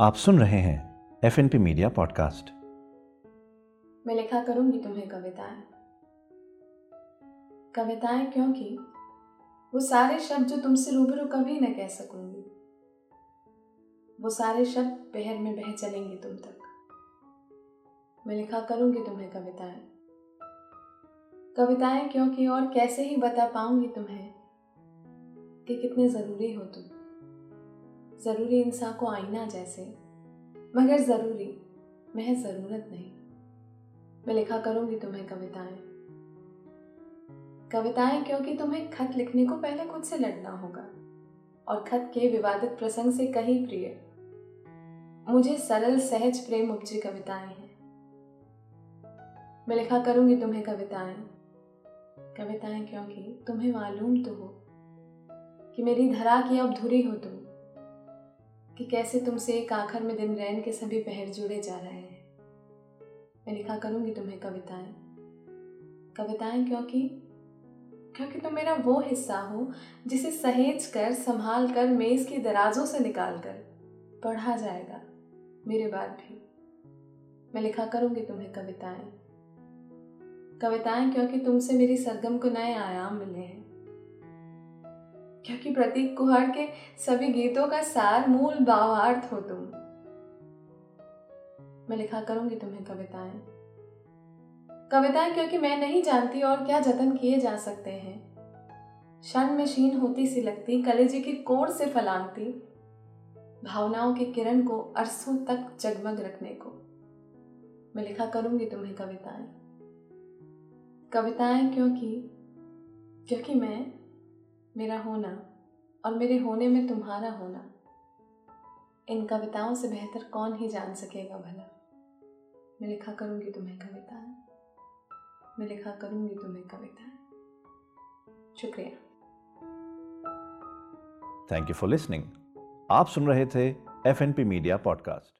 आप सुन रहे हैं F N P media podcast मैं लिखा करूँगी तुम्हें कविताएँ। कविताएँ क्योंकि वो सारे शब्द जो तुमसे रूबरू कभी न कह सकूँगी। वो सारे शब्द पहर में बह चलेंगे तुम तक। मैं लिखा करूँगी तुम्हें कविताएँ। कविताएँ क्योंकि और कैसे ही बता पाऊँगी तुम्हें कि कितने ज़रूरी हो तुम। ज़रूरी इंसान को आईना जैसे। मगर ज़रूरी महज ज़रूरत नहीं। मैं लिखा करूँगी तुम्हें कविताएँ। कविताएँ क्योंकि तुम्हें खत लिखने को पहले खुद से लड़ना होगा। और खत के विवादित प्रसंग से कहीं प्रिय। मुझे सरल, सहज प्रेम उपजी कविताएँ हैं। मैं लिखा करूँगी तुम्हें कविताएँ। कविताएँ क्योंकि तुम्हें मालूम तो हो कि मेरी धरा की अब धुरी हो तुम। कि कैसे तुमसे एक आखिर में दिन रैन के सभी पहर जुड़े जा रहे हैं। मैं लिखा करूँगी तुम्हें कविताएँ। कविताएँ क्योंकि क्योंकि तुम मेरा वो हिस्सा हो, जिसे सहेज कर, संभाल कर, मेज की दराजों से निकाल कर, पढ़ा जाएगा, मेरे बाद भी। मैं लिखा करूँगी तुम्हें कविताएँ। कविताएँ क्योंकि तुमसे मेरी सरगम को नए आयाम मिले हैं। क्योंकि प्रतीक कुहर के सभी गीतों का सार मूल भावार्थ हो तुम। मैं लिखा करूँगी तुम्हें कविताएँ। कविताएँ क्योंकि मैं नहीं जानती और क्या जतन किए जा सकते हैं। क्षण में शीन होती सी लगती कलेजे की कोर से फलांगती भावनाओं की किरण को अरसों तक जगमग रखने को। मैं लिखा करूँगी तुम्हें कविताएँ। कविताएँ क्योंकि क्योंकि मैं मेरा होना और मेरे होने में तुम्हारा होना। इन कविताओं से बेहतर कौन ही जान सकेगा भला। मैं लिखा करूँगी तुम्हें कविताएँ। मैं लिखा करूँगी तुम्हें कविताएँ। शुक्रिया। थैंक यू फॉर लिसनिंग आप सुन रहे थे F N P media podcast